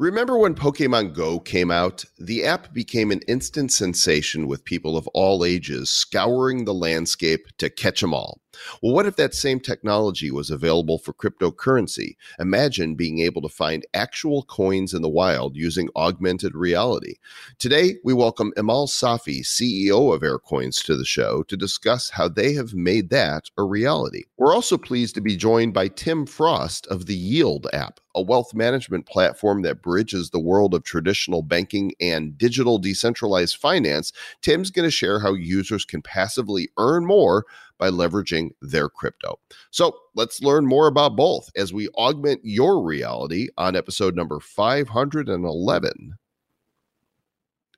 Remember when Pokemon Go came out? The app became an instant sensation with people of all ages scouring the landscape to catch them all. Well, what if that same technology was available for cryptocurrency? Imagine being able to find actual coins in the wild using augmented reality. Today, we welcome Emal Safi, CEO of Aircoins, to the show to discuss how they have made that a reality. We're also pleased to be joined by Tim Frost of the Yield app, a wealth management platform that bridges the world of traditional banking and digital decentralized finance. Tim's going to share how users can passively earn more by leveraging their crypto. So let's learn more about both as we augment your reality on episode number 511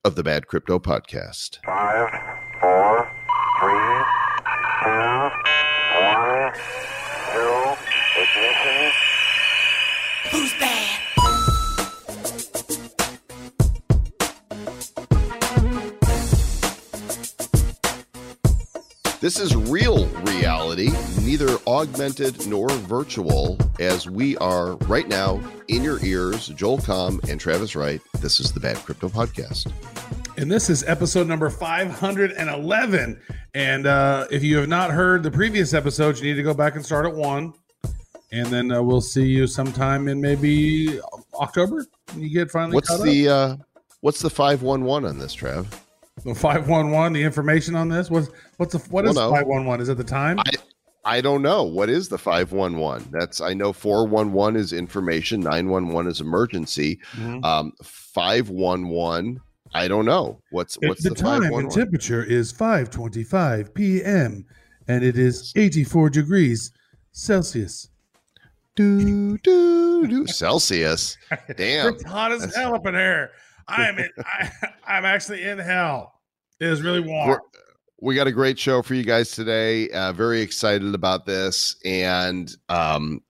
of the Bad Crypto Podcast. Five, four, three, two, one, zero, ignition. Who's bad? This is real reality, neither augmented nor virtual, as we are right now in your ears. Joel Comm and Travis Wright. This is the Bad Crypto Podcast. And this is episode number 511. And uh, if you have not heard the previous episodes, you need to go back and start at one. And then uh, we'll see you sometime in maybe October. when You get finally What's the uh, what's the five one one on this, Trav? Up. The 511, the information on this? What's, what's the, what is Well, no. 511? Is it the time? I I don't know. What is the 511? That's I know 411 is information, 911 is emergency. Mhm. Um 511 I don't know. What's what's the, the, time and temperature is 5:25 p.m. and it is 84 degrees Celsius. do do do Celsius. Damn. It's hot as That's- hell up in here. I'm in, I, I'm actually in hell. It is really warm. We're- we got a great show for you guys today. Uh, very excited about this, and um,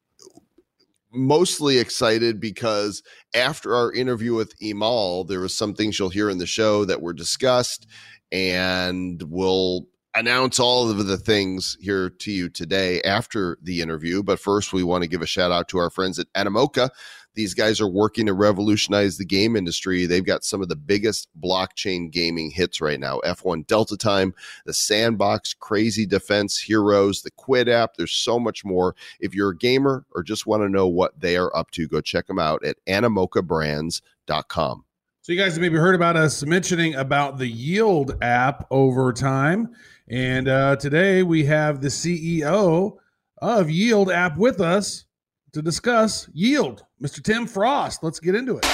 mostly excited because after our interview with Emal, there was some things you'll hear in the show that were discussed, and we'll announce all of the things here to you today after the interview. But first, we want to give a shout out to our friends at Animoca. These guys are working to revolutionize the game industry. They've got some of the biggest blockchain gaming hits right now F1 Delta Time, the Sandbox, Crazy Defense, Heroes, the Quidd app. There's so much more. If you're a gamer or just want to know what they are up to, go check them out at animocabrands.com. So you guys have maybe heard about us mentioning about the Yield app over time, and uh, today we have the CEO of Yield app with us to discuss Yield, Mr. Tim Frost. Let's get into it.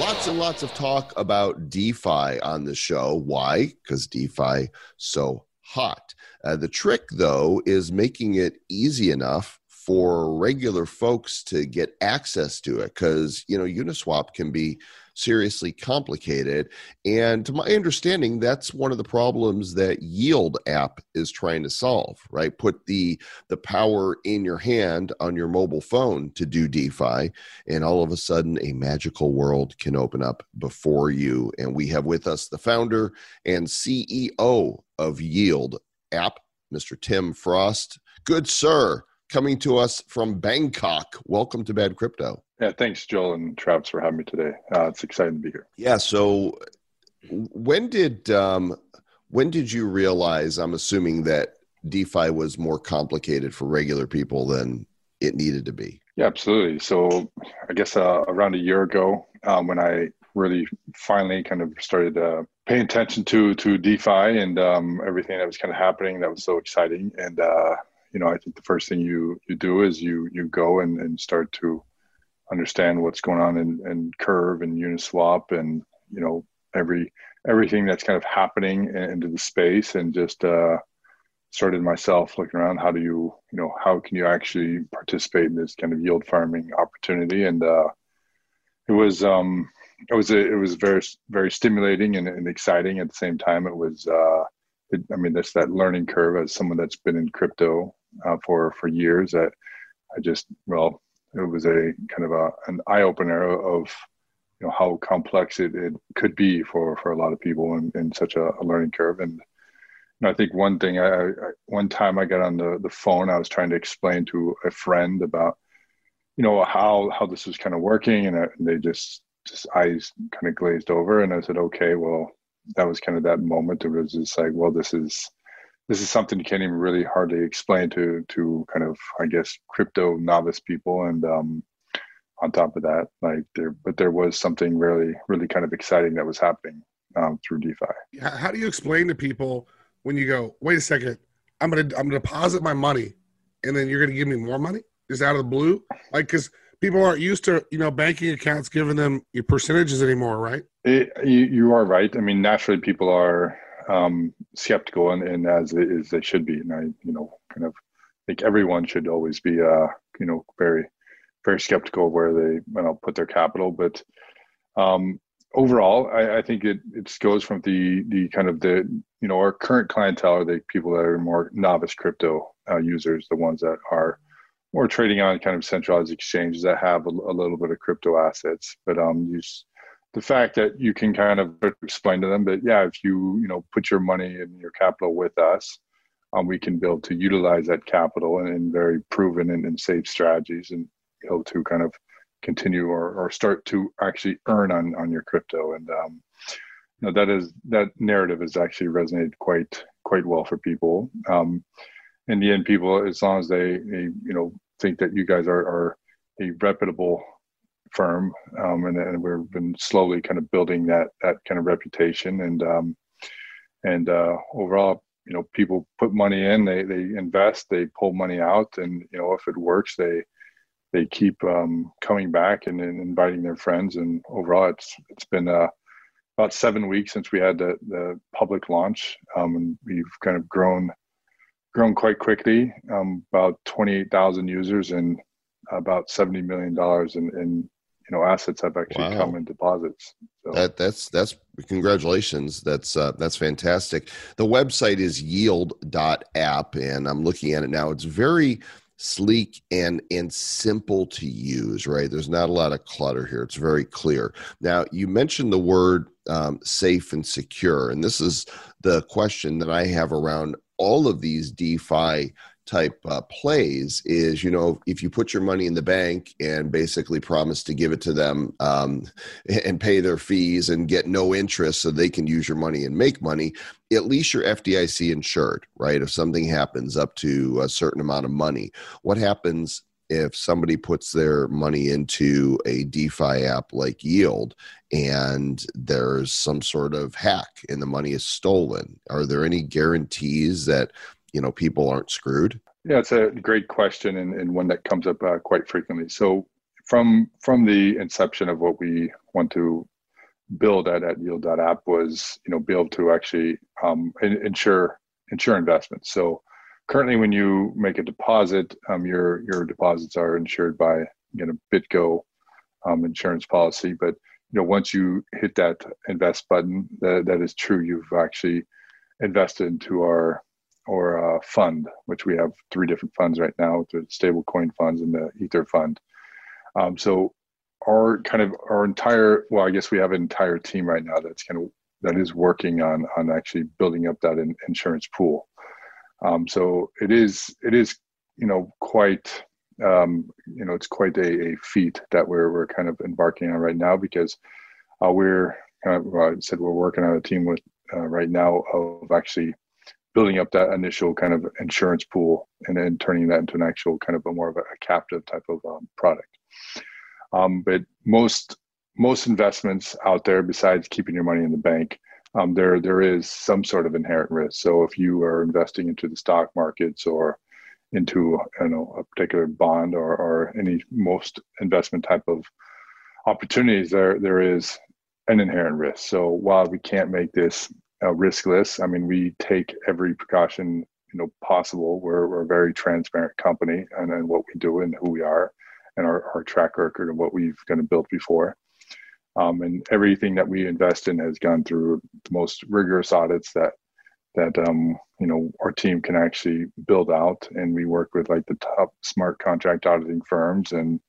Lots and lots of talk about DeFi on the show. Why? Because DeFi so hot. Uh, the trick, though, is making it easy enough for regular folks to get access to it. Because you know, Uniswap can be seriously complicated, and to my understanding, that's one of the problems that Yield app is trying to solve. Right? Put the the power in your hand on your mobile phone to do DeFi and all of a sudden a magical world can open up before you and we have with us the founder and ceo of yield app mr tim frost good sir coming to us from bangkok welcome to bad crypto Yeah, thanks, Joel and Travis, for having me today. Uh, it's exciting to be here. yeah so when did um when did you realize i'm assuming that defi was more complicated for regular people than it needed to be Yeah, absolutely. So, I guess uh, around a year ago, um, when I really finally kind of started uh, paying attention to to DeFi and um, everything that was kind of happening, that was so exciting. And uh, you know, I think the first thing you you do is you you go and, and start to understand what's going on in, in Curve and Uniswap and you know every everything that's kind of happening in- into the space and just uh, started myself looking around how do you you know how can you actually participate in this kind of yield farming opportunity? And uh, it was um it was it was very very stimulating and, and exciting at the same time. It was uh it, i mean that's that learning curve as someone that's been in crypto uh, for for years that i just well it was a kind of a an eye-opener of you know how complex it, it could be for for a lot of people in, in such a, a learning curve and and I think one thing, I, I one time I got on the, the phone, I was trying to explain to a friend about you know how how this was kind of working, and, uh, they just just eyes kind of glazed over, and I said, okay, well, that was kind of that moment. It was just like, well, this is this is something you can't even really hardly explain to to kind of I guess crypto novice people, and um, on top of that, like there, but there was something really really kind of exciting that was happening um, through DeFi. How do you explain to people when you go, wait a second, I'm gonna I'm gonna deposit my money, and then you're gonna give me more money just out of the blue, like because people aren't used to you know banking accounts giving them your percentages anymore, right? It, you, you are right. I mean, naturally, people are um, skeptical, and, and as as they should be. And I, you know, kind of think everyone should always be, uh, you know, very very skeptical of where they you know, put their capital. But um, overall, I, I, think it it goes from the the kind of the you know our current clientele are the people that are more novice crypto uh, users, the ones that are more trading on kind of centralized exchanges that have a, a little bit of crypto assets. But um, you the fact that you can kind of explain to them that yeah, if you you know put your money and your capital with us, um, we can build to utilize that capital in, in very proven and, and safe strategies and be able to kind of continue or, or start to actually earn on on your crypto. And um, you know that is that narrative has actually resonated quite quite well for people. Um, in the end people as long as they, they you know think that you guys are, are a reputable firm um, and, and, we've been slowly kind of building that that kind of reputation and um, and uh, overall you know people put money in they they invest they pull money out and you know if it works they they keep um, coming back and, and, inviting their friends. And overall, it's it's been uh, about seven weeks since we had the, the public launch, um, and we've kind of grown grown quite quickly. Um, about twenty eight thousand users and about seventy million dollars in, in you know assets have actually wow. come in deposits. So. That that's that's congratulations. That's uh, that's fantastic. The website is yield.app and I'm looking at it now. It's very sleek and and simple to use right there's not a lot of clutter here it's very clear now you mentioned the word um, safe and secure and this is the question that i have around all of these defi type uh, plays is you know if you put your money in the bank and basically promise to give it to them um, and pay their fees and get no interest so they can use your money and make money at least you're fdic insured right? If something happens up to a certain amount of money. What happens if somebody puts their money into a DeFi app like Yield and there's some sort of hack and the money is stolen, are there any guarantees that you know people aren't screwed? Yeah, it's a great question and, and one that comes up uh, quite frequently. So from from the inception of what we want to build at, at yield.app was you know be able to actually um, insure insure investments. So currently when you make a deposit, um, your your deposits are insured by you know BitGo um, insurance policy. But you know once you hit that invest button, that, that is true. You've actually invested into our or a fund, which we have three different funds right now: the stablecoin funds and the Ether fund. Um, so our kind of our entire well, I guess we have an entire team right now that's kind of that is working on on actually building up that in, insurance pool. Um, so it is it is you know quite um, you know it's quite a, a feat that we're we're kind of embarking on right now because uh, we're kind of well, I said we're working on a team with uh, right now of actually building up that initial kind of insurance pool and then turning that into an actual kind of a more of a, captive type of um, product. Um, but most most investments out there, besides keeping your money in the bank, um, there there is some sort of inherent risk. So if you are investing into the stock markets or into you know a particular bond or, or any most investment type of opportunities, there there is an inherent risk. So while we can't make this uh, riskless. I mean, we take every precaution you know possible. We're, we're a very transparent company and, and what we do and who we are and our, our track record and what we've kind of built before. Um, and everything that we invest in has gone through the most rigorous audits that that um, you know our team can actually build out. And we work with like the top smart contract auditing firms and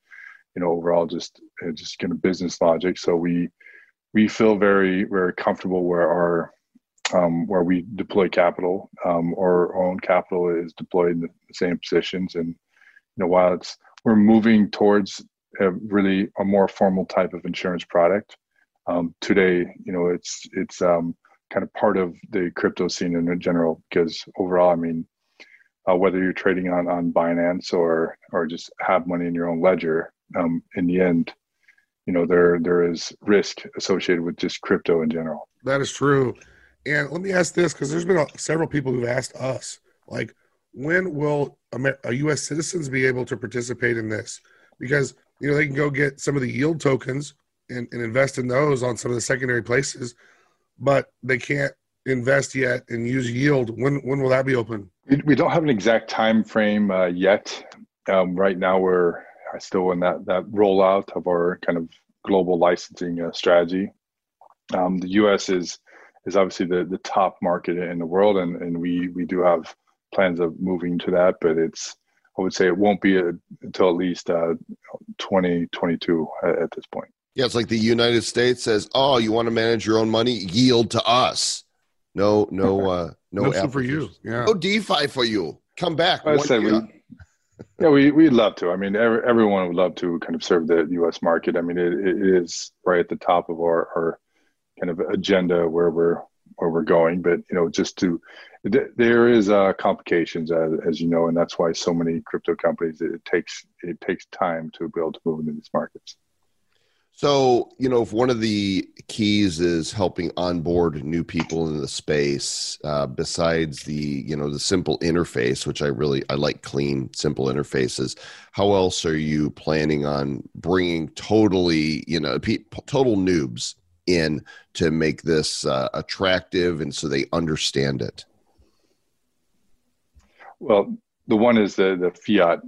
you know overall just just kind of business logic. So we we feel very very comfortable where our um, where we deploy capital um, or our own capital is deployed in the same positions. And you know, while it's we're moving towards a really a more formal type of insurance product. Um, today, you know, it's it's um, kind of part of the crypto scene in general because overall, I mean, uh, whether you're trading on on Binance or or just have money in your own ledger, um, in the end, you know, there there is risk associated with just crypto in general. That is true. And let me ask this because there's been a, several people who've asked us, like, when will Amer- uh, U.S. citizens be able to participate in this? Because you know they can go get some of the yield tokens and, and invest in those on some of the secondary places, but they can't invest yet and use yield. When when will that be open? We, don't have an exact time frame uh, yet. Um, right now, we're still in that that rollout of our kind of global licensing uh, strategy. Um, the U.S. is is obviously the the top market in the world, and and we we do have plans of moving to that, but it's I would say it won't be a, until at least uh, 2022 at, at this point. Yeah, it's like the United States says, "Oh, you want to manage your own money? Yield to us." No, no, uh, no, No for you. Yeah. No DeFi for you. Come back. I said we, yeah, we we'd love to. I mean, every, everyone would love to kind of serve the U.S. market. I mean, it, it is right at the top of our, our kind of agenda where we're where we're going. But you know, just to th- there is uh, complications as, as you know, and that's why so many crypto companies it, it takes it takes time to be able to move into these markets. So, you know, if one of the keys is helping onboard new people in the space, uh, besides the, you know, the simple interface, which I really I like clean, simple interfaces. How else are you planning on bringing totally, you know, pe- total noobs in to make this uh, attractive and so they understand it? Well, the one is the the fiat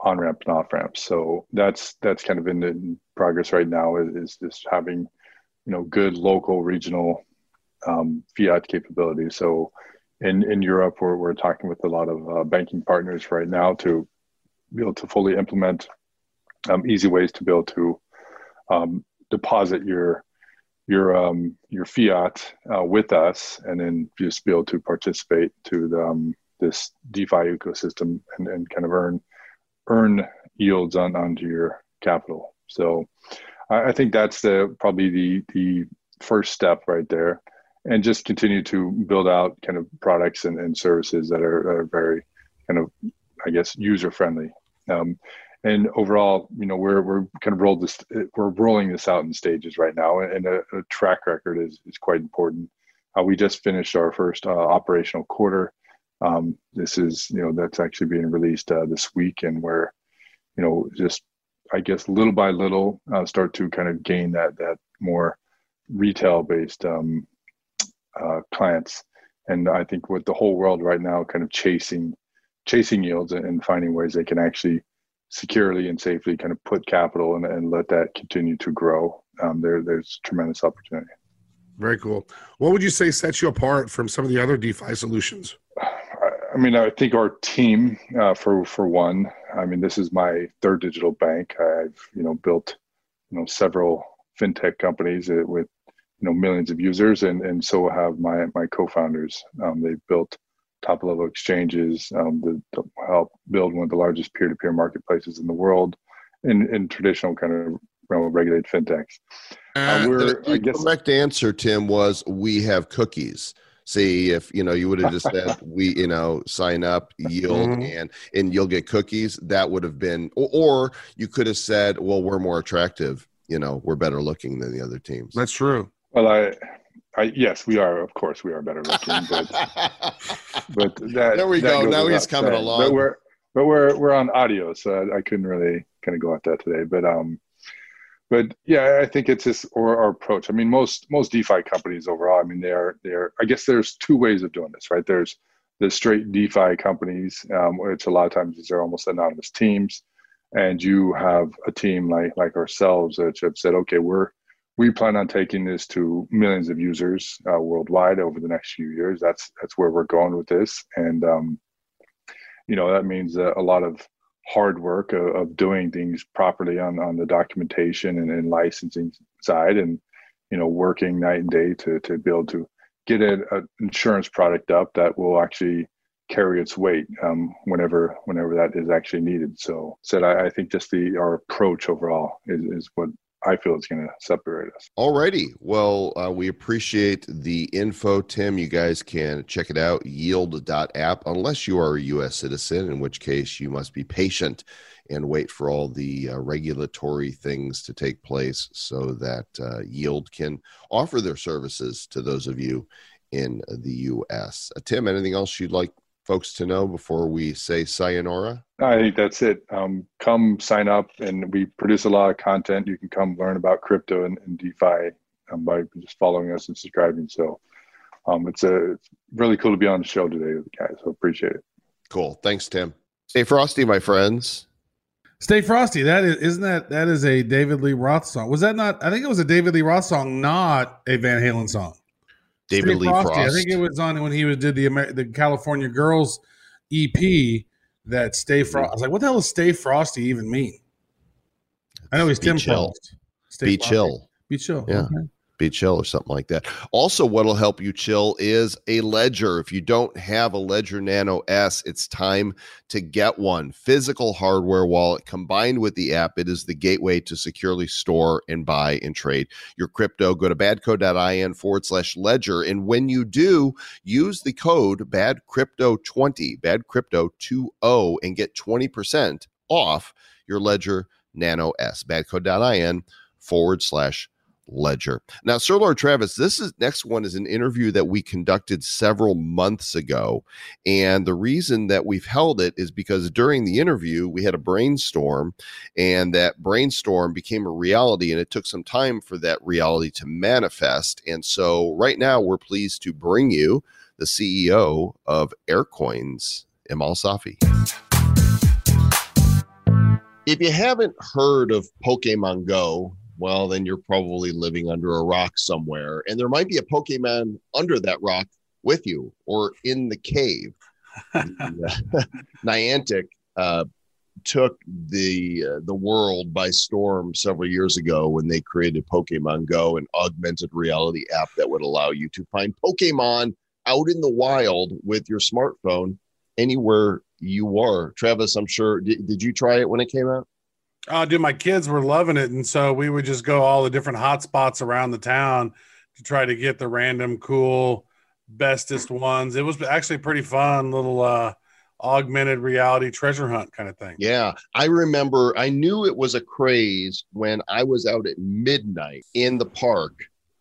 on ramp and off ramp. So that's that's kind of in, in progress right now. Is, is just having you know good local regional um, fiat capabilities. So in in Europe, we're we're talking with a lot of uh, banking partners right now to be able to fully implement um, easy ways to be able to um, deposit your your um, your fiat uh, with us, and then just be able to participate to the, um, this DeFi ecosystem and, and kind of earn earn yields on onto your capital. So I, I think that's the probably the the first step right there, and just continue to build out kind of products and, and services that are, are very kind of I guess user friendly. Um, and overall, you know, we're we're kind of rolled this, we're rolling this out in stages right now, and a, a track record is is quite important. Uh, we just finished our first uh, operational quarter. Um, this is, you know, that's actually being released uh, this week, and we're, you know, just I guess little by little uh, start to kind of gain that that more retail based um, uh, clients. And I think with the whole world right now, kind of chasing chasing yields and finding ways they can actually securely and safely kind of put capital and, and let that continue to grow. Um, there, there's tremendous opportunity. Very cool. What would you say sets you apart from some of the other DeFi solutions? I mean, I think our team, uh, for for one, I mean, this is my third digital bank. I've you know built you know several fintech companies uh, with you know millions of users, and and so have my my co-founders. Um, they've built top level exchanges um, that, that help build one of the largest peer to peer marketplaces in the world, in in traditional kind of realm of regulated fintechs. Uh, we're, the I guess, correct answer, Tim, was we have cookies. See, if you know, you would have just said we, you know, sign up, yield, Mhm. and and you'll get cookies. That would have been, or, or you could have said, well, we're more attractive. You know, we're better looking than the other teams. That's true. well, I, I yes, we are. Of course, we are better looking, but but that There we go. Now he's coming saying. along. But we're but we're we're on audio, so I, I couldn't really kind of go at that today. But um, but yeah, I think it's just or our approach. I mean, most most DeFi companies overall. I mean, they are they are. I guess there's two ways of doing this, right? There's the straight DeFi companies, um, which a lot of times these are almost anonymous teams, and you have a team like like ourselves that have said, okay, we're we plan on taking this to millions of users uh, worldwide over the next few years. That's that's where we're going with this, and um, you know that means a lot of hard work of, of doing things properly on on the documentation and, and licensing side, and you know working night and day to to be able to get an insurance product up that will actually carry its weight um, whenever whenever that is actually needed. So said I, I think just the our approach overall is, is what I feel is going to separate us. Alrighty. Well, uh, we appreciate the info, Tim. You guys can check it out, yield.app, unless you are a U.S. citizen, in which case you must be patient and wait for all the uh, regulatory things to take place so that uh, Yield can offer their services to those of you in the U.S. Uh, Tim, anything else you'd like folks to know before we say sayonara? I think that's it. Um, come sign up, and we produce a lot of content. You can come learn about crypto and, and DeFi um, by just following us and subscribing. So um, it's a it's really cool to be on the show today with the guys. So appreciate it. Cool. Thanks, Tim. Stay frosty, my friends. Stay frosty. That is, isn't that that is a David Lee Roth song? Was that not? I think it was a David Lee Roth song, not a Van Halen song. David Stay Lee Frosty. Frost. I think it was on when he was did the Amer- the California Girls EP that Stay Frosty. I was like, what the hell does Stay Frosty even mean? I know he's Be Tim chill. Frost. Stay Be Frosty. chill. Be chill. Yeah. Okay. Be chill or something like that. Also, what'll help you chill is a ledger. If you don't have a Ledger Nano S, it's time to get one. Physical hardware wallet combined with the app, it is the gateway to securely store and buy and trade your crypto. Go to badco.in forward slash ledger. And when you do, use the code badcrypto20, badcrypto20, and get 20% off your Ledger Nano S. Badco.in forward slash ledger. Now, Sir Lord Travis, this is next one is an interview that we conducted several months ago. And the reason that we've held it is because during the interview, we had a brainstorm, and that brainstorm became a reality, and it took some time for that reality to manifest. And so right now we're pleased to bring you the CEO of Aircoins, Emal Safi. If you haven't heard of Pokemon Go, well, then you're probably living under a rock somewhere. And there might be a Pokemon under that rock with you or in the cave. Niantic uh, took the uh, the world by storm several years ago when they created Pokemon Go, an augmented reality app that would allow you to find Pokemon out in the wild with your smartphone anywhere you are. Travis, I'm sure did, did you try it when it came out? Oh, dude, my kids were loving it, and so we would just go all the different hot spots around the town to try to get the random cool bestest ones. It was actually pretty fun little uh augmented reality treasure hunt kind of thing. Yeah, I remember. I knew it was a craze when I was out at midnight in the park,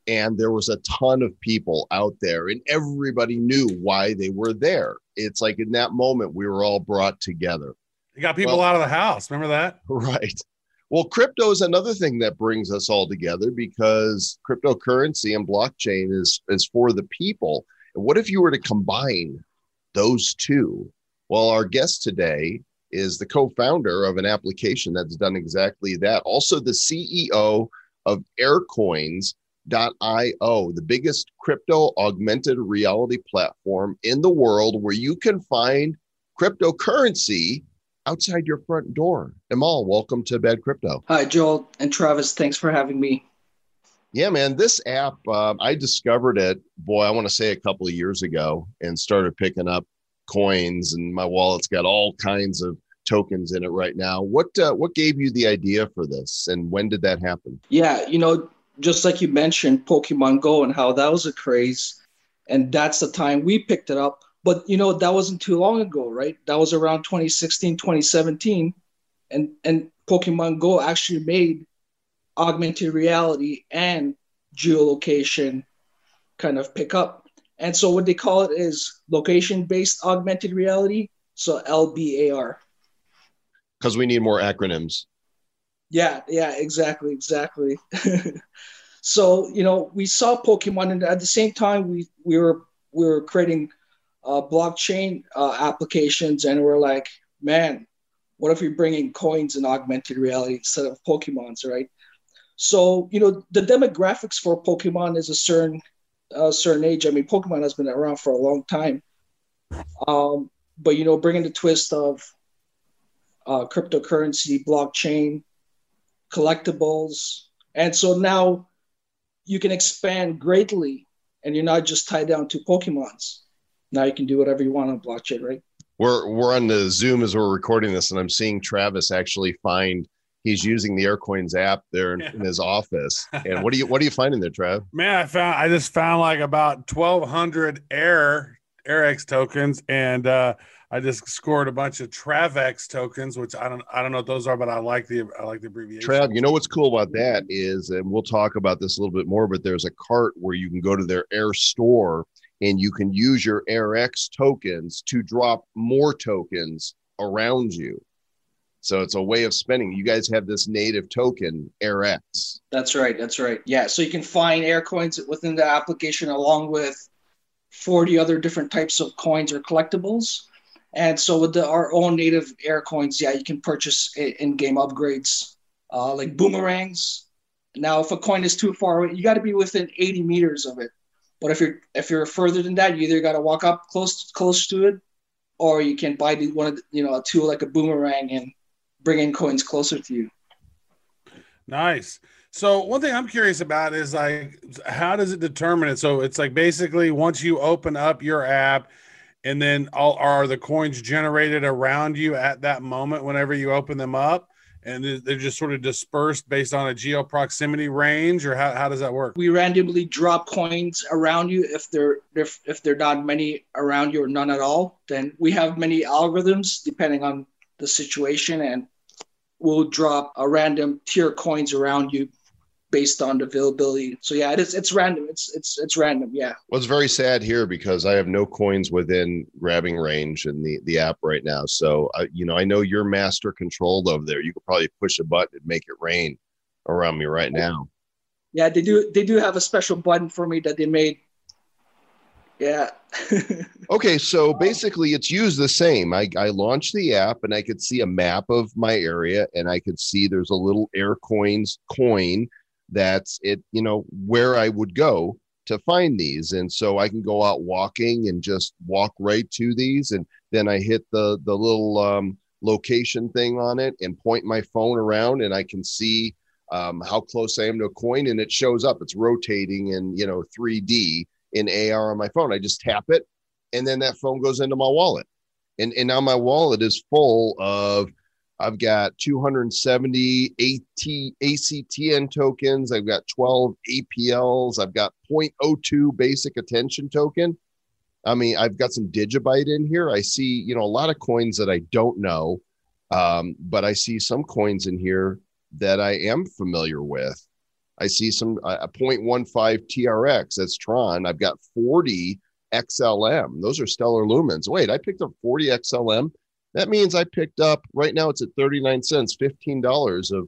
and there was a ton of people out there, and everybody knew why they were there. It's like in that moment we were all brought together. You got people Well- out of the house. Remember that? Right. Well, crypto is another thing that brings us all together because cryptocurrency and blockchain is is for the people. And what if you were to combine those two? Well, our guest today is the co-founder of an application that's done exactly that. Also the CEO of aircoins.io, the biggest crypto augmented reality platform in the world where you can find cryptocurrency outside your front door. Emal, welcome to Bad Crypto. Hi, Joel and Travis. Thanks for having me. Yeah, man, this app, uh, I discovered it, boy, I want to say a couple of years ago and started picking up coins, and my wallet's got all kinds of tokens in it right now. What uh, what gave you the idea for this, and when did that happen? Yeah, you know, just like you mentioned, Pokemon Go and how that was a craze. And that's the time we picked it up. But, you know, that wasn't too long ago, right? That was around 2016, 2017. And, and Pokemon Go actually made augmented reality and geolocation kind of pick up. And so what they call it is location based augmented reality. So LBAR. Because we need more acronyms. Yeah, yeah, exactly, exactly. so you know, we saw Pokemon, and at the same time, we we were we were creating uh, blockchain uh, applications, and we're like, man, what if we're bringing coins and augmented reality instead of Pokemons, right? So you know, the demographics for Pokemon is a certain uh, certain age. I mean, Pokemon has been around for a long time, um, but you know, bringing the twist of uh, cryptocurrency, blockchain, collectibles. And so now you can expand greatly and you're not just tied down to Pokemons. Now you can do whatever you want on blockchain, right? We're we're on the Zoom as we're recording this, and I'm seeing Travis actually find he's using the Aircoins app there in, in his office. And what do you what are you finding there, Trav? Man, I found I just found like about twelve hundred air AirX tokens, and uh, I just scored a bunch of Travex tokens, which I don't I don't know what those are, but I like the I like the abbreviation. Trav, you know what's cool about that is, and we'll talk about this a little bit more, but there's a cart where you can go to their Air store and you can use your AirX tokens to drop more tokens around you. So it's a way of spending. You guys have this native token, AirX. That's right. That's right. Yeah. So you can find air coins within the application along with 40 other different types of coins or collectibles. And so with the, our own native air coins, yeah, you can purchase in-game upgrades uh, like boomerangs. Now, if a coin is too far away, you got to be within 80 meters of it. But if you're if you're further than that, you either got to walk up close close to it, or you can buy the, one of the, you know a tool like a boomerang and bring in coins closer to you. Nice. So one thing I'm curious about is like how does it determine it? So it's like basically once you open up your app and then all are the coins generated around you at that moment whenever you open them up and they're just sort of dispersed based on a geo proximity range or how, how does that work? We randomly drop coins around you. If there if, if there are not many around you or none at all then we have many algorithms depending on the situation and we'll drop a random tier coins around you based on the availability. So yeah, it is. It's random. It's it's it's random. Yeah. Well, it's very sad here because I have no coins within grabbing range in the the app right now. So uh, you know, I know you're master controlled over there. You could probably push a button and make it rain around me right now. Yeah, they do. They do have a special button for me that they made. Yeah. okay, so basically, it's used the same. I I launched the app and I could see a map of my area and I could see there's a little air coins coin that's it you know where i would go to find these. And so i can go out walking and just walk right to these. And then i hit the the little um, location thing on it and point my phone around and i can see um, how close i am to a coin and it shows up. It's rotating in you know 3d in ar on my phone. I just tap it and then that phone goes into my wallet. And, and now my wallet is full of I've got 270 AT, ACTN tokens. I've got 12 APLs. I've got 0.02 basic attention token. I mean, I've got some Digibyte in here. I see, you know, a lot of coins that I don't know, um, but I see some coins in here that I am familiar with. I see some uh, a 0.15 TRX. That's Tron. I've got 40 XLM. Those are stellar lumens. Wait, I picked up 40 XLM that means I picked up right now it's at 39 cents, $15 of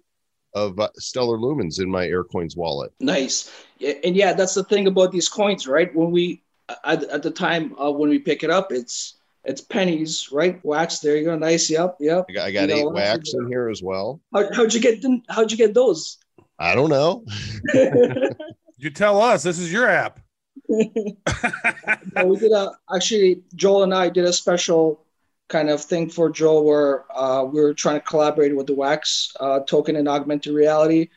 of uh, stellar lumens in my aircoins wallet. Nice. And yeah that's the thing about these coins right? When we at, at the time uh, when we pick it up it's it's pennies right? Wax there you go nice yep yep. I got, I got eight know, wax in here as well. How, how'd you get them how'd you get those? I don't know. You tell us this is your app. We did a actually joel and i did a special kind of thing for Joel where uh, we were trying to collaborate with the Wax uh, token and augmented reality.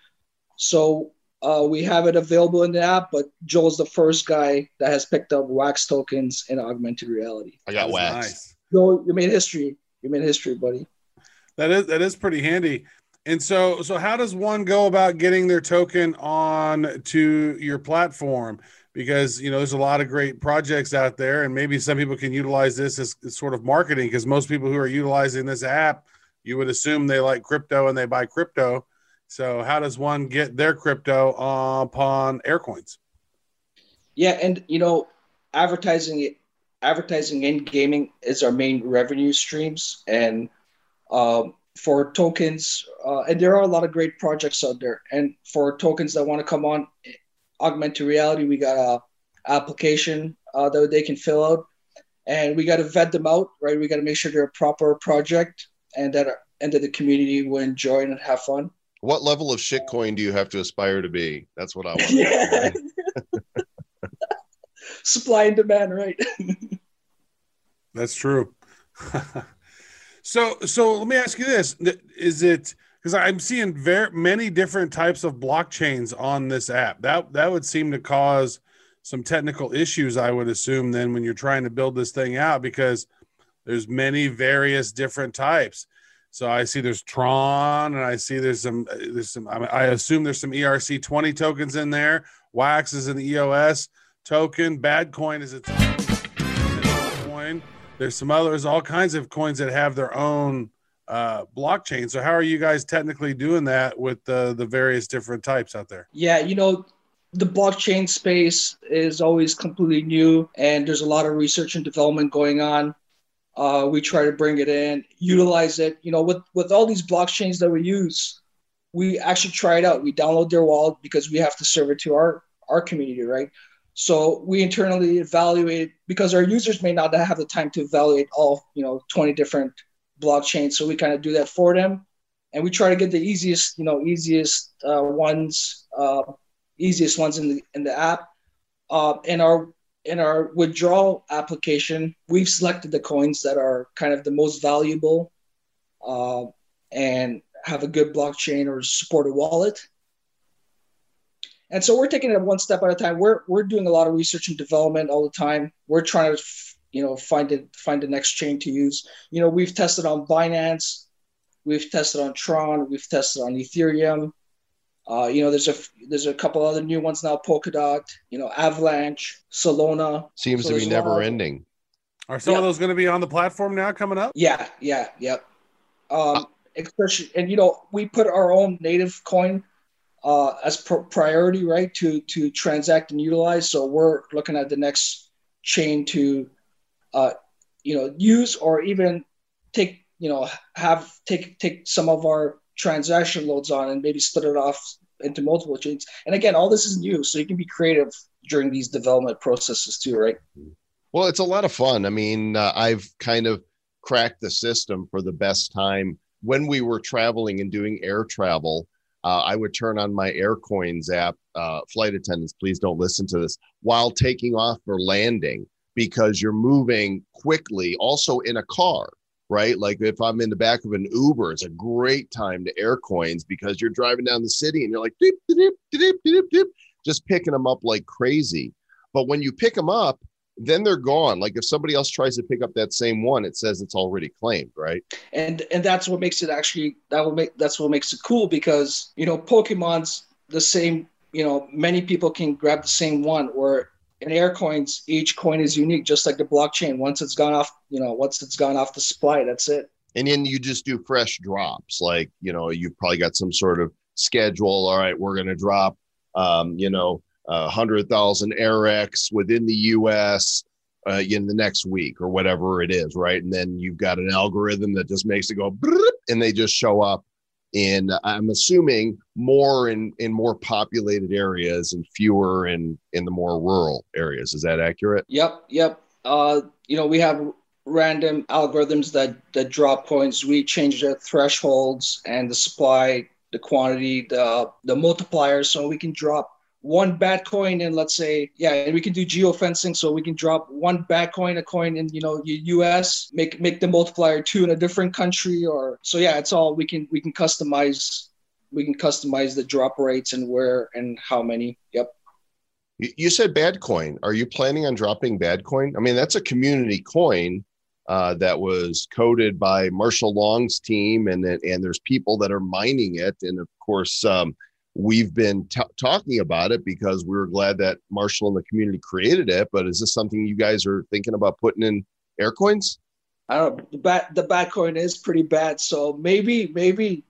So uh, we have it available in the app, but Joel's the first guy that has picked up Wax tokens in augmented reality. I got Wax. Nice. Joel, you made history. You made history, buddy. That is that is pretty handy. And so, so how does one go about getting their token on to your platform? Because you know there's a lot of great projects out there and maybe some people can utilize this as, as sort of marketing because most people who are utilizing this app you would assume they like crypto and they buy crypto. So how does one get their crypto upon aircoins yeah and you know advertising advertising in gaming is our main revenue streams and um, for tokens uh, and there are a lot of great projects out there. And for tokens that want to come on augmented reality. We got a application uh, that they can fill out, and we got to vet them out. Right, we got to make sure they're a proper project and that are, and that the community will enjoy and have fun. What level of shitcoin do you have to aspire to be? That's what I want. yeah. Supply and demand, right? That's true. so, so let me ask you this: Is it? Because I'm seeing very many different types of blockchains on this app. That that would seem to cause some technical issues, I would assume, then when you're trying to build this thing out because there's many various different types. So I see there's Tron, and I see there's some uh, there's some. I, mean, I assume there's some ERC twenty tokens in there. Wax is an EOS token. Bad coin is a coin. There's some others, all kinds of coins that have their own uh, blockchain. So how are you guys technically doing that with the the various different types out there? Yeah, you know, the blockchain space is always completely new, and there's a lot of research and development going on. Uh, we try to bring it in, utilize it. You know, with with all these blockchains that we use, we actually try it out. We download their wallet because we have to serve it to our our community, right? So we internally evaluate because our users may not have the time to evaluate all you know 20 different blockchains. So we kind of do that for them, and we try to get the easiest you know easiest uh, ones, uh, easiest ones in the in the app. Uh, and our in our withdrawal application, we've selected the coins that are kind of the most valuable uh, and have a good blockchain or support a wallet. And so we're taking it one step at a time. We're we're doing a lot of research and development all the time. We're trying to you know find it find the next chain to use. You know, we've tested on Binance, we've tested on Tron, we've tested on Ethereum. Uh, you know, there's a there's a couple other new ones now, Polkadot, you know, Avalanche, Solana. Seems So to be there's a lot never of- ending. Are some Yeah. of those going to be on the platform now coming up? Yeah, yeah, yep. Um, especially, and you know, we put our own native coin uh, as pr- priority, right, to to transact and utilize. So we're looking at the next chain to, uh, you know, use or even take, you know, have take take some of our transaction loads on and maybe split it off into multiple chains. And again, all this is new, so you can be creative during these development processes too, right? Well, it's a lot of fun. I mean, uh, I've kind of cracked the system for the best time. When we were traveling and doing air travel, uh, I would turn on my Aircoins app. Uh, flight attendants, please don't listen to this while taking off or landing because you're moving quickly. Also in a car, right? Like if I'm in the back of an Uber, it's a great time to air coins because you're driving down the city and you're like, deep, deep, deep, deep, deep, just picking them up like crazy. But when you pick them up, then they're gone. Like if somebody else tries to pick up that same one, it says it's already claimed, right? and and that's what makes it actually that will make that's what makes it cool because you know pokemon's the same you know many people can grab the same one or in air coins each coin is unique just like the blockchain once it's gone off you know once it's gone off the supply that's it And then you just do fresh drops. Like, you know, you've probably got some sort of schedule. All right, we're going to drop, um, you know, a hundred thousand AirX within the US uh, in the next week or whatever it is, right? And then you've got an algorithm that just makes it go and they just show up in I'm assuming more in in more populated areas and fewer in in the more rural areas. Is that accurate? yep yep uh you know we have random algorithms that that drop points we change the thresholds and the supply the quantity the the multipliers so we can drop one bad coin in let's say yeah and we can do geofencing so we can drop one bad coin a coin in you know us make make the multiplier two in a different country or so yeah it's all we can we can customize we can customize the drop rates and where and how many yep You, said bad coin. Are you planning on dropping bad coin? I mean, that's a community coin uh, that was coded by Marshall Long's team, and and there's people that are mining it. And of course, um, we've been t- talking about it because we were glad that Marshall and the community created it. But is this something you guys are thinking about putting in air coins? I don't know. The bad the bad coin is pretty bad, so maybe maybe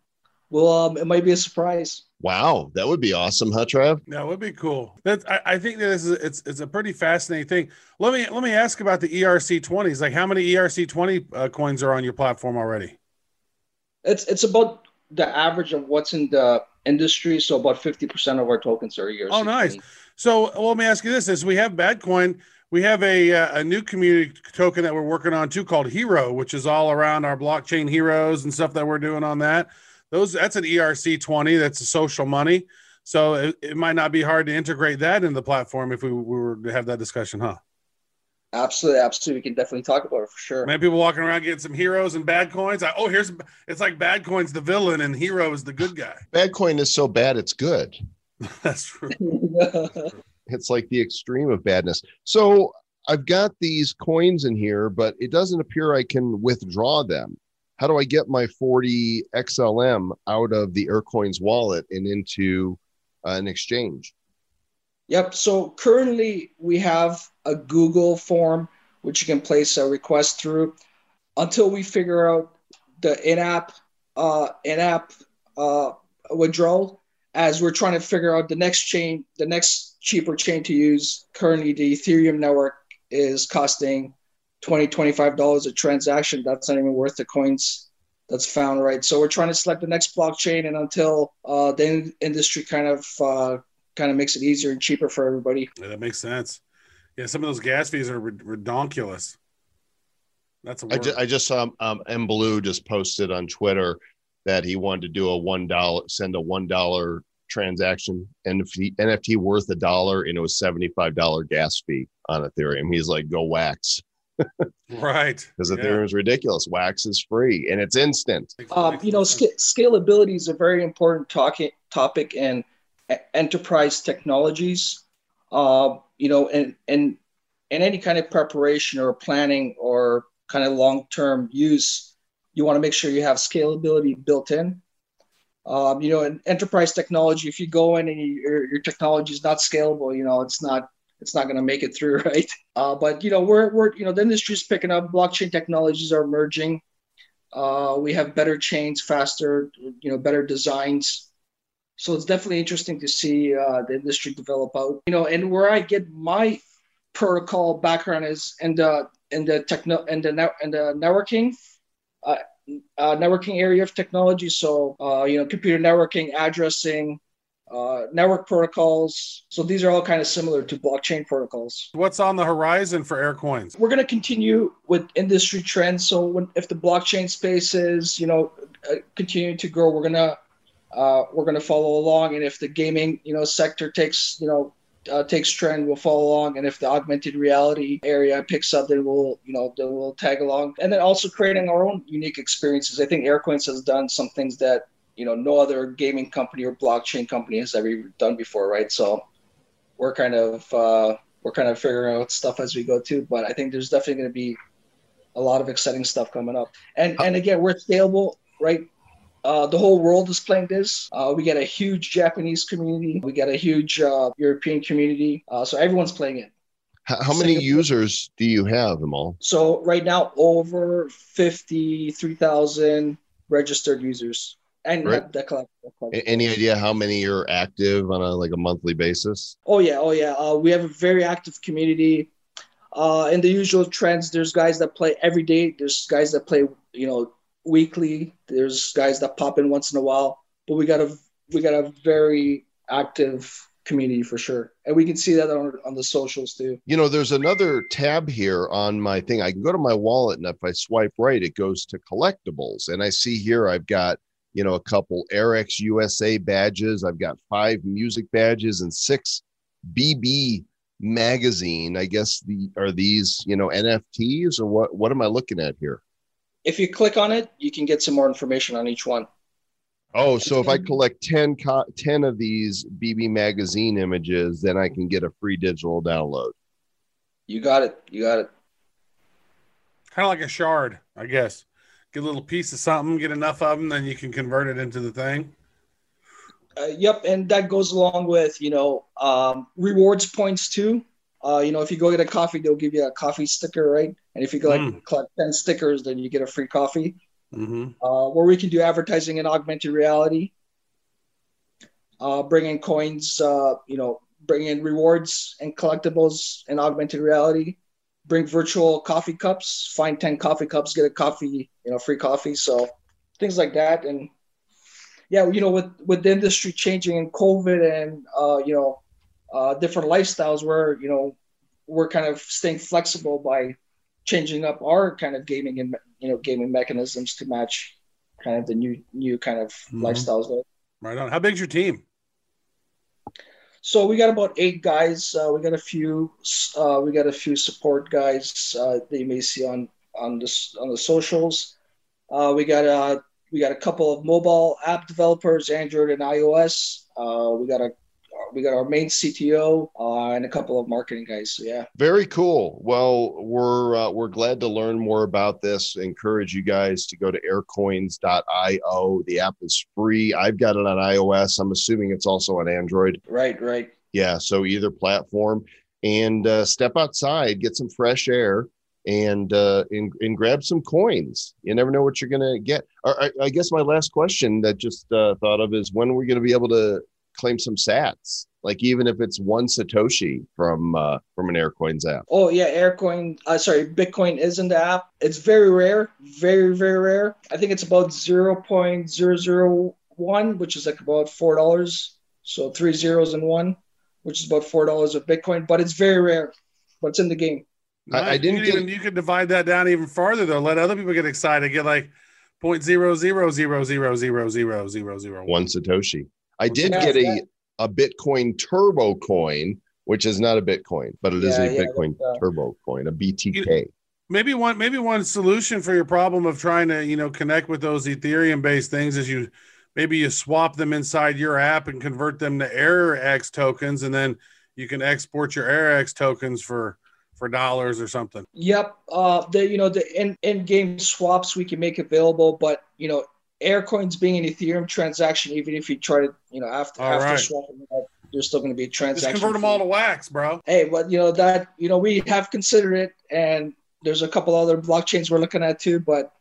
well um, it might be a surprise. Wow, that would be awesome, huh, Trav? That would be cool. That I, I think that this is it's it's a pretty fascinating thing. Let me let me ask about the ERC twenties. Like, how many ERC twenty uh, coins are on your platform already? It's it's about the average of what's in the industry. So about fifty percent of our tokens are ERC. Oh, nice. So well, let me ask you this: As we have Badcoin, we have a uh, a new community token that we're working on too called Hero, which is all around our blockchain heroes and stuff that we're doing on that. Those that's an ERC twenty. That's a social money. So it, it might not be hard to integrate that in the platform if we, we were to have that discussion, huh? Absolutely, absolutely. We can definitely talk about it for sure. Many people walking around getting some heroes and bad coins. Like, oh, here's it's like bad coins the villain and hero is the good guy. Bad coin is so bad it's good. That's true. It's like the extreme of badness. So I've got these coins in here, but it doesn't appear I can withdraw them. How do I get my 40 XLM out of the Aircoins wallet and into uh, an exchange? Yep. So currently we have a Google form which you can place a request through until we figure out the in-app uh, in-app uh, withdrawal as we're trying to figure out the next chain, the next cheaper chain to use. Currently, the Ethereum network is costing 20 $25 a transaction. That's not even worth the coins that's found, right? So we're trying to select the next blockchain, and until uh, the in- industry kind of uh, kind of makes it easier and cheaper for everybody. Yeah, that makes sense. Yeah, some of those gas fees are rid- redonkulous. That's a I, word. ju- I just saw um, M. Blue just posted on Twitter that he wanted to do a one dollar, send a one dollar transaction and NFT, NFT worth a dollar, and it was seventy five dollar gas fee on Ethereum. He's like, go wax right. because Yeah. Ethereum is ridiculous. Wax is free and it's instant. Um, you know, sca- scalability is a very important talking topic in enterprise technologies. Uh, you know, and and in any kind of preparation or planning or kind of long term use, you want to make sure you have scalability built in. Um, you know, in enterprise technology, if you go in and you, your your technology is not scalable, you know, it's not it's not going to make it through, right? Uh, but you know, we're we're you know the industry's picking up. Blockchain technologies are emerging. Uh, we have better chains, faster, you know, better designs. So it's definitely interesting to see uh, the industry develop out. You know, and where I get my protocol background is in the in the techno in the net in the networking, uh, uh, networking area of technology. So uh, you know, computer networking, addressing, uh, network protocols. So these are all kind of similar to blockchain protocols What's on the horizon for Aircoins? we're going to continue with industry trends. So when if the blockchain space is, you know, uh, continuing to grow, we're gonna uh, we're gonna follow along. And if the gaming, you know, sector takes, you know, uh, takes trend, we'll follow along. And if the augmented reality area picks up, then we'll, you know, then we'll tag along. And then also creating our own unique experiences. I think Aircoins has done some things that you know no other gaming company or blockchain company has ever done before, right? So we're kind of uh, we're kind of figuring out stuff as we go too. But I think there's definitely going to be a lot of exciting stuff coming up. And and again, we're scalable, right? Uh, the whole world is playing this. Uh, we got a huge Japanese community. We got a huge uh, European community. Uh, so everyone's playing it. How, how many users do you have, Emal? So right now, over fifty-three thousand registered users. And Right. that, that collect, that collect- Any idea how many are active on a like a monthly basis? Oh yeah, oh yeah. Uh, we have a very active community. Uh, in the usual trends, there's guys that play every day. There's guys that play, you know, weekly. There's guys that pop in once in a while. But we got a we got a very active community for sure, and we can see that on on the socials too. You know, there's another tab here on my thing. I can go to my wallet, and if I swipe right, it goes to collectibles. And I see here I've got, you know, a couple AirX USA badges. I've got five music badges and six BB magazine. I guess the are these, you know, NFTs or what? What am I looking at here? If you click on it, you can get some more information on each one. Oh, so if I collect 10, co- 10 of these BB magazine images, then I can get a free digital download. You got it. You got it. Kind of like a shard, I guess. Get a little piece of something, get enough of them, then you can convert it into the thing. Uh, yep, and that goes along with you know um, rewards points too. Uh, you know, if you go get a coffee, they'll give you a coffee sticker, right? And if you go like Mm. collect ten stickers, then you get a free coffee. Mm-hmm. Uh, where we can do advertising in augmented reality, uh, bring in coins, uh, you know, bring in rewards and collectibles in augmented reality. Bring virtual coffee cups. Find ten coffee cups, get a coffee, you know, free coffee. So things like that, and yeah, you know, with with the industry changing and COVID and uh, you know, uh, different lifestyles, where you know, we're kind of staying flexible by changing up our kind of gaming and you know gaming mechanisms to match kind of the new new kind of Mhm. lifestyles. Right on. How big's your team? So we got about eight guys. Uh, we got a few. Uh, we got a few support guys uh, that you may see on on this on the socials. Uh, we got a we got a couple of mobile app developers, Android and iOS. Uh, we got a we got our main CTO uh, and a couple of marketing guys. So yeah. Very cool. Well, we're uh, we're glad to learn more about this. Encourage you guys to go to aircoins.io. The app is free. I've got it on iOS. I'm assuming it's also on Android. Right, right. Yeah, so either platform and uh, step outside, get some fresh air, and uh, and, and grab some coins. You never know what you're gonna get. Or, I, I guess my last question that just uh, thought of is when are we gonna be able to claim some Sats? Like even if it's one Satoshi from uh, from an Aircoins app. Oh yeah, Aircoin. Uh, sorry, Bitcoin is in the app. It's very rare, very very rare. I think it's about zero point zero zero one, which is like about four dollars. So three zeros and one, which is about four dollars of Bitcoin. But it's very rare. But it's in the game. I- I didn't You get- could even you could divide that down even farther though. Let other people get excited. Get like point zero zero zero zero zero zero zero zero One Satoshi. I did Yeah, get a yeah. A Bitcoin Turbo coin, which is not a Bitcoin, but it is Yeah, a yeah, Bitcoin that's, uh, Turbo coin, a BTK. maybe one maybe one solution for your problem of trying to you know connect with those ethereum based things is you maybe you swap them inside your app and convert them to AirX tokens and then you can export your AirX tokens for for dollars or something Yep. Uh, the you know the in in game swaps we can make available, but you know Aircoins being an Ethereum transaction, even if you try to you know after All after right. swapping it there's still going to be a just transaction. convert them all to wax bro Hey, but you know that you know we have considered it, and there's a couple other blockchains we're looking at too, but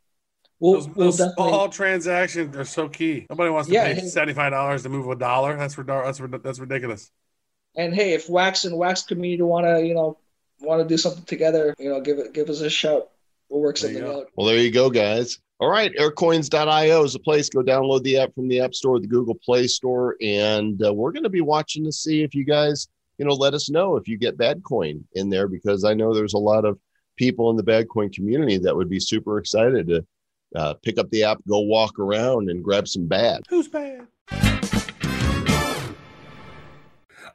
we'll those, we'll those definitely. small transactions are so key nobody wants to Yeah, pay $75 to move a dollar that's that's that's ridiculous And hey, if Wax and Wax community want to you know want to do something together, you know, give it give us a shout. We'll work something out. Well, there you go, guys. All right, aircoins.io is a place. Go download the app from the App Store, the Google Play Store, and uh, we're going to be watching to see if you guys, you know, let us know if you get bad coin in there because I know there's a lot of people in the bad coin community that would be super excited to uh, pick up the app, go walk around, and grab some bad. who's bad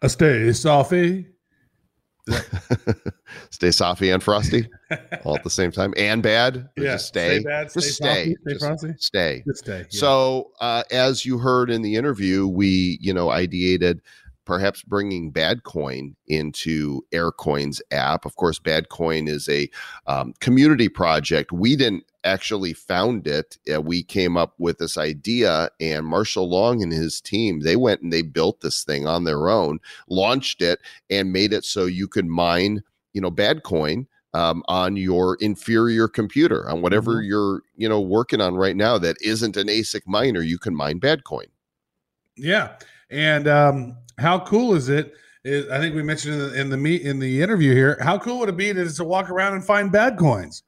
a stay Safi stay softy and Frosty all at the same time, and bad. Yeah just stay. bad Just stay stay. Stay Just frosty Stay. Just stay yeah. So, uh, as you heard in the interview, we, you know, ideated perhaps bringing Badcoin into Aircoin's app. Of course, Badcoin is a um, community project. We didn't actually found it. Uh, we came up with this idea, and Marshall Long and his team they went and they built this thing on their own, launched it, and made it so you could mine, you know, Badcoin um, on your inferior computer on whatever you're you know working on right now that isn't an ASIC miner. You can mine bad coin. Yeah, and um, how cool is it? Is I think we mentioned in the in the meet in the interview here. How cool would it be to, to walk around and find bad coins?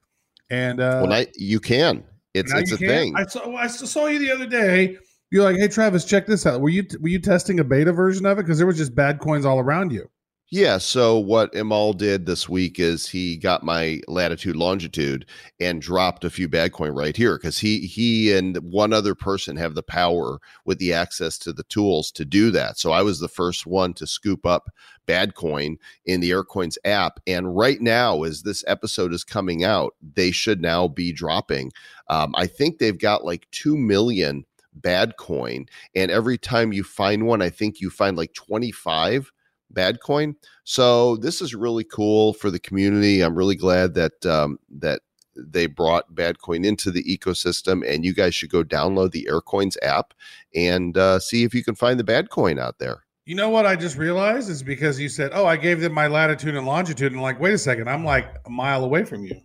And uh, well, I, you can. It's it's a can. thing. I saw I saw you the other day. You're like, hey Travis, check this out. Were you were you testing a beta version of it? Because there was just bad coins all around you. Yeah. So what Emal did this week is he got my latitude longitude and dropped a few bad coin right here because he he and one other person have the power with the access to the tools to do that. So I was the first one to scoop up bad coin in the Aircoins app. And right now, as this episode is coming out, they should now be dropping. Um, I think they've got like two million bad coin, and every time you find one, I think you find like twenty five bad coin. So this is really cool for the community. I'm really glad that um, that they brought Badcoin into the ecosystem, and you guys should go download the Aircoins app and uh, see if you can find the Badcoin out there. You know what I just realized is because you said, "Oh, I gave them my latitude and longitude," and like, wait a second, I'm like a mile away from you.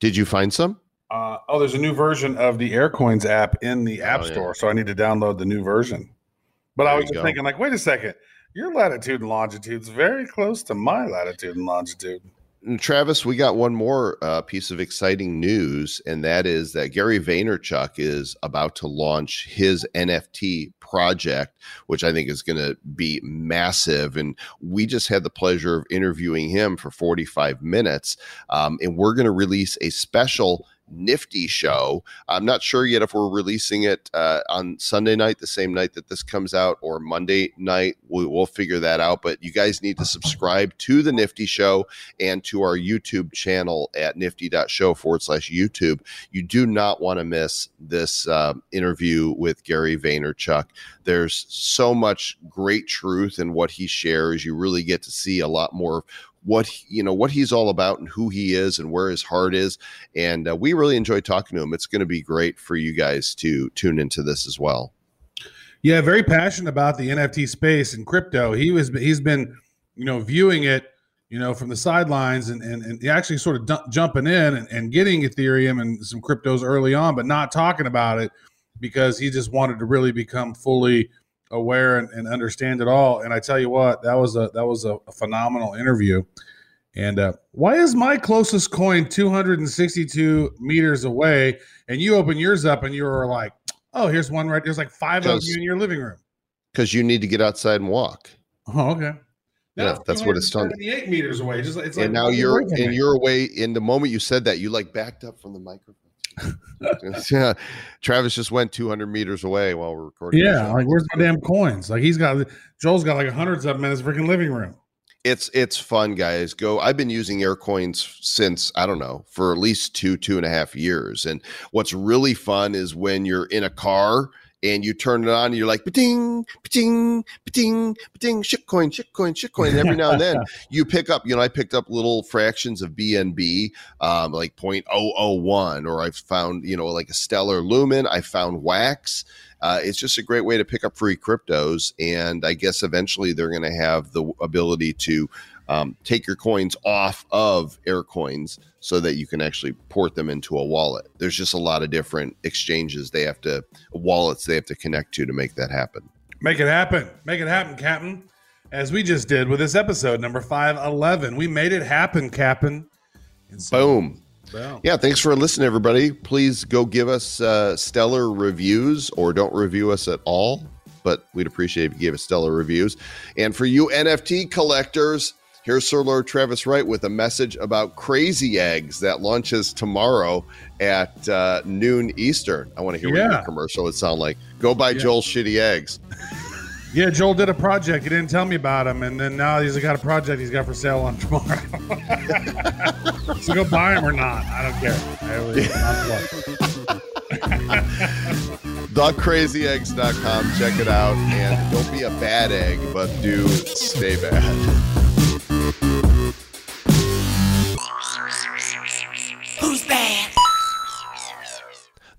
Did you find some? Uh, oh, there's a new version of the Aircoins app in the App Oh, yeah. Store, so I need to download the new version. But I was just go. thinking, like, wait a second, your latitude and longitude is very close to my latitude and longitude. Travis, we got one more uh, piece of exciting news, and that is that Gary Vaynerchuk is about to launch his NFT project, which I think is going to be massive. And we just had the pleasure of interviewing him for 45 minutes, um, and we're going to release a special Nifty Show. I'm not sure yet if we're releasing it uh, on Sunday night, the same night that this comes out, or Monday night. We, we'll figure that out. But you guys need to subscribe to the Nifty Show and to our YouTube channel at nifty.show forward slash YouTube. You do not want to miss this uh, interview with Gary Vaynerchuk. There's so much great truth in what he shares. You really get to see a lot more what you know what he's all about and who he is and where his heart is and uh, we really enjoy talking to him it's going to be great for you guys to tune into this as well Yeah, very passionate about the NFT space and crypto. He was he's been, you know, viewing it, you know, from the sidelines and and, and actually sort of du- jumping in and, and getting Ethereum and some cryptos early on, but not talking about it because he just wanted to really become fully aware and, and understand it all. And I tell you what, that was a that was a, a phenomenal interview. And uh, why is my closest coin 262 meters away? And you open yours up and you were like, oh, here's one right. There's like five of you in your living room. because you need to get outside and walk Oh, okay. Yeah, that's what it's done. 78 meters away. Just it's like and now you're and you're away in the moment you said that you like backed up from the microphone yeah travis just went 200 meters away while we're recording yeah. Like, where's my damn coins? Like he's got Joel's got like hundreds of them in his freaking living room. it's it's fun guys go i've been using aircoins since i don't know for at least two two and a half years and what's really fun is when you're in a car and you turn it on and you're like ding ding ding ding shitcoin shitcoin shitcoin and every now and then you pick up you know i picked up little fractions of bnb um, like 0.001 or i've found you know like a stellar lumen i found wax uh, it's just a great way to pick up free cryptos. And I guess eventually they're going to have the ability to um, take your coins off of Aircoins so that you can actually port them into a wallet. There's just a lot of different exchanges they have to, wallets they have to connect to to make that happen. Make it happen. Make it happen, Captain. As we just did with this episode, number 511. We made it happen, Captain. So- Boom. Boom. Yeah, thanks for listening, everybody. Please go give us uh, stellar reviews or don't review us at all, but we'd appreciate if you gave us stellar reviews. And for you NFT collectors, here's Sir Lord Travis Wright with a message about Crazy Eggs that launches tomorrow at uh, noon Eastern. I want to hear what Yeah. your commercial would sound like. Go buy Yeah. Joel's shitty eggs. Yeah, Joel did a project. He didn't tell me about him, and then now he's got a project he's got for sale on tomorrow. so go buy him or not. I don't care. I really-. TheCrazyEggs.com. Check it out. And don't be a bad egg, but do stay bad. Bad?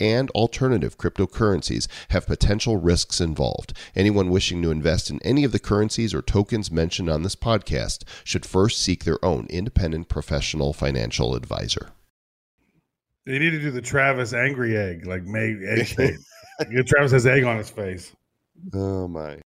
and alternative cryptocurrencies have potential risks involved. Anyone wishing to invest in any of the currencies or tokens mentioned on this podcast should first seek their own independent professional financial advisor. You need to do the Travis angry egg, like May egg shape. Travis has egg on his face. Oh my.